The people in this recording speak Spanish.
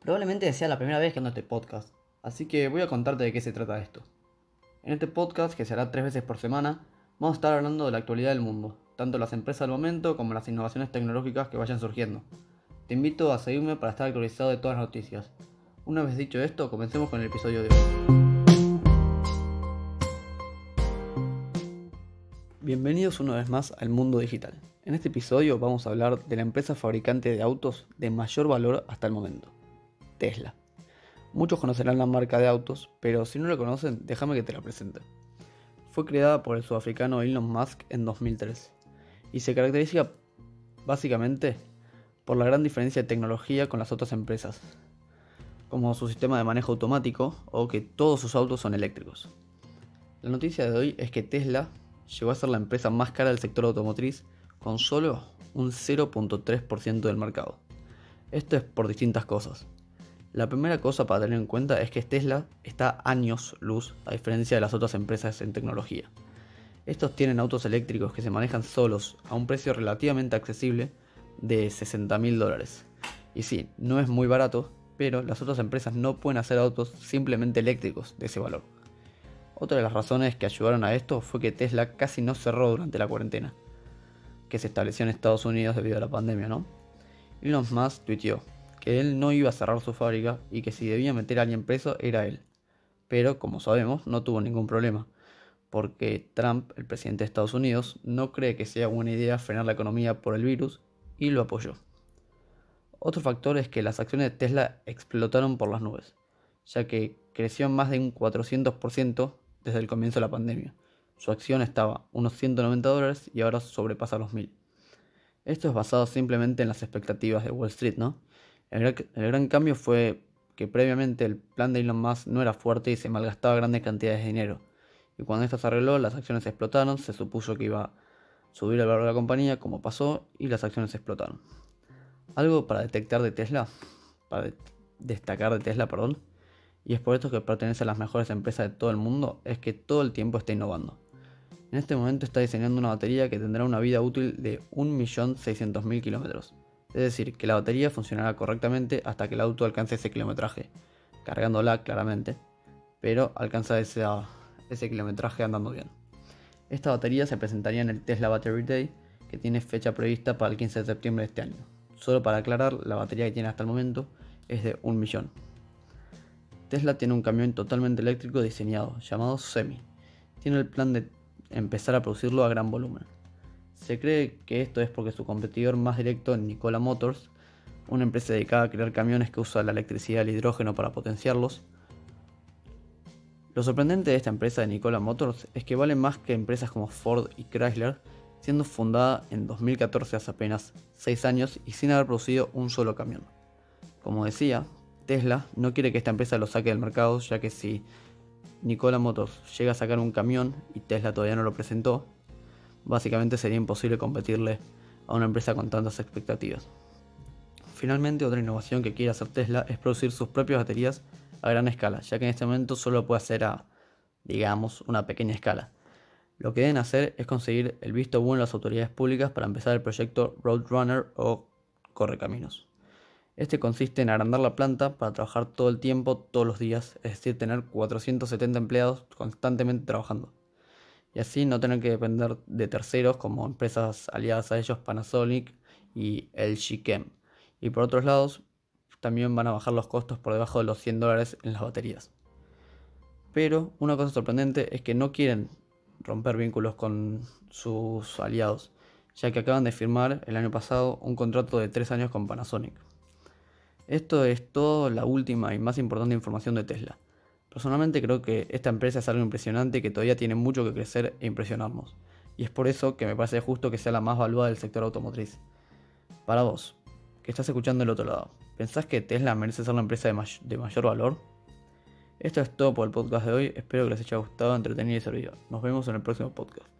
Probablemente sea la primera vez que ando este podcast, así que voy a contarte de qué se trata esto. En este podcast, que se hará tres veces por semana, vamos a estar hablando de la actualidad del mundo, tanto las empresas del momento como las innovaciones tecnológicas que vayan surgiendo. Te invito a seguirme para estar actualizado de todas las noticias. Una vez dicho esto, comencemos con el episodio de hoy. Bienvenidos una vez más al mundo digital. En este episodio vamos a hablar de la empresa fabricante de autos de mayor valor hasta el momento, Tesla. Muchos conocerán la marca de autos, pero si no la conocen, déjame que te la presente. Fue creada por el sudafricano Elon Musk en 2003 y se caracteriza básicamente por la gran diferencia de tecnología con las otras empresas, como su sistema de manejo automático o que todos sus autos son eléctricos. La noticia de hoy es que Tesla llegó a ser la empresa más cara del sector automotriz con solo un 0.3% del mercado. Esto es por distintas cosas. La primera cosa para tener en cuenta es que Tesla está años luz a diferencia de las otras empresas en tecnología. Estos tienen autos eléctricos que se manejan solos a un precio relativamente accesible de 60 mil dólares. Y sí, no es muy barato, pero las otras empresas no pueden hacer autos simplemente eléctricos de ese valor. Otra de las razones que ayudaron a esto fue que Tesla casi no cerró durante la cuarentena, que se estableció en Estados Unidos debido a la pandemia, ¿no? Elon Musk tuiteó que él no iba a cerrar su fábrica y que si debía meter a alguien preso era él. Pero, como sabemos, no tuvo ningún problema, porque Trump, el presidente de Estados Unidos, no cree que sea buena idea frenar la economía por el virus y lo apoyó. Otro factor es que las acciones de Tesla explotaron por las nubes, ya que creció más de un 400% desde el comienzo de la pandemia. Su acción estaba unos 190 dólares y ahora sobrepasa los 1000. Esto es basado simplemente en las expectativas de Wall Street, ¿no? El, gran cambio fue que previamente el plan de Elon Musk no era fuerte y se malgastaba grandes cantidades de dinero. Y cuando esto se arregló, las acciones explotaron, se supuso que iba a subir el valor de la compañía, como pasó, y las acciones explotaron. Algo para detectar de Tesla, para destacar de Tesla, perdón, y es por esto que pertenece a las mejores empresas de todo el mundo, es que todo el tiempo está innovando. En este momento está diseñando una batería que tendrá una vida útil de 1.600.000 kilómetros. Es decir, que la batería funcionará correctamente hasta que el auto alcance ese kilometraje, cargándola claramente, pero alcanza ese, ese kilometraje andando bien. Esta batería se presentaría en el Tesla Battery Day, que tiene fecha prevista para el 15 de septiembre de este año. Solo para aclarar, la batería que tiene hasta el momento es de 1 millón. Tesla tiene un camión totalmente eléctrico diseñado, llamado Semi. Tiene el plan de empezar a producirlo a gran volumen. Se cree que esto es porque su competidor más directo, Nikola Motors, una empresa dedicada a crear camiones que usa la electricidad y el hidrógeno para potenciarlos, lo sorprendente de esta empresa de Nikola Motors es que vale más que empresas como Ford y Chrysler, siendo fundada en 2014 hace apenas 6 años y sin haber producido un solo camión. Como decía, Tesla no quiere que esta empresa lo saque del mercado, ya que si Nikola Motors llega a sacar un camión y Tesla todavía no lo presentó, básicamente sería imposible competirle a una empresa con tantas expectativas. Finalmente, otra innovación que quiere hacer Tesla es producir sus propias baterías a gran escala, ya que en este momento solo lo puede hacer a, digamos, una pequeña escala. Lo que deben hacer es conseguir el visto bueno de las autoridades públicas para empezar el proyecto Roadrunner o Correcaminos. Este consiste en agrandar la planta para trabajar todo el tiempo, todos los días, es decir, tener 470 empleados constantemente trabajando. Y así no tener que depender de terceros como empresas aliadas a ellos, Panasonic y LG Chem. Y por otros lados, también van a bajar los costos por debajo de los 100 dólares en las baterías. Pero una cosa sorprendente es que no quieren romper vínculos con sus aliados, ya que acaban de firmar el año pasado un contrato de 3 años con Panasonic. Esto es todo la última y más importante información de Tesla. Personalmente creo que esta empresa es algo impresionante que todavía tiene mucho que crecer e impresionarnos. Y es por eso que me parece justo que sea la más valuada del sector automotriz. Para vos, que estás escuchando del otro lado, ¿pensás que Tesla merece ser la empresa de, de mayor valor? Esto es todo por el podcast de hoy, espero que les haya gustado, entretenido y servido. Nos vemos en el próximo podcast.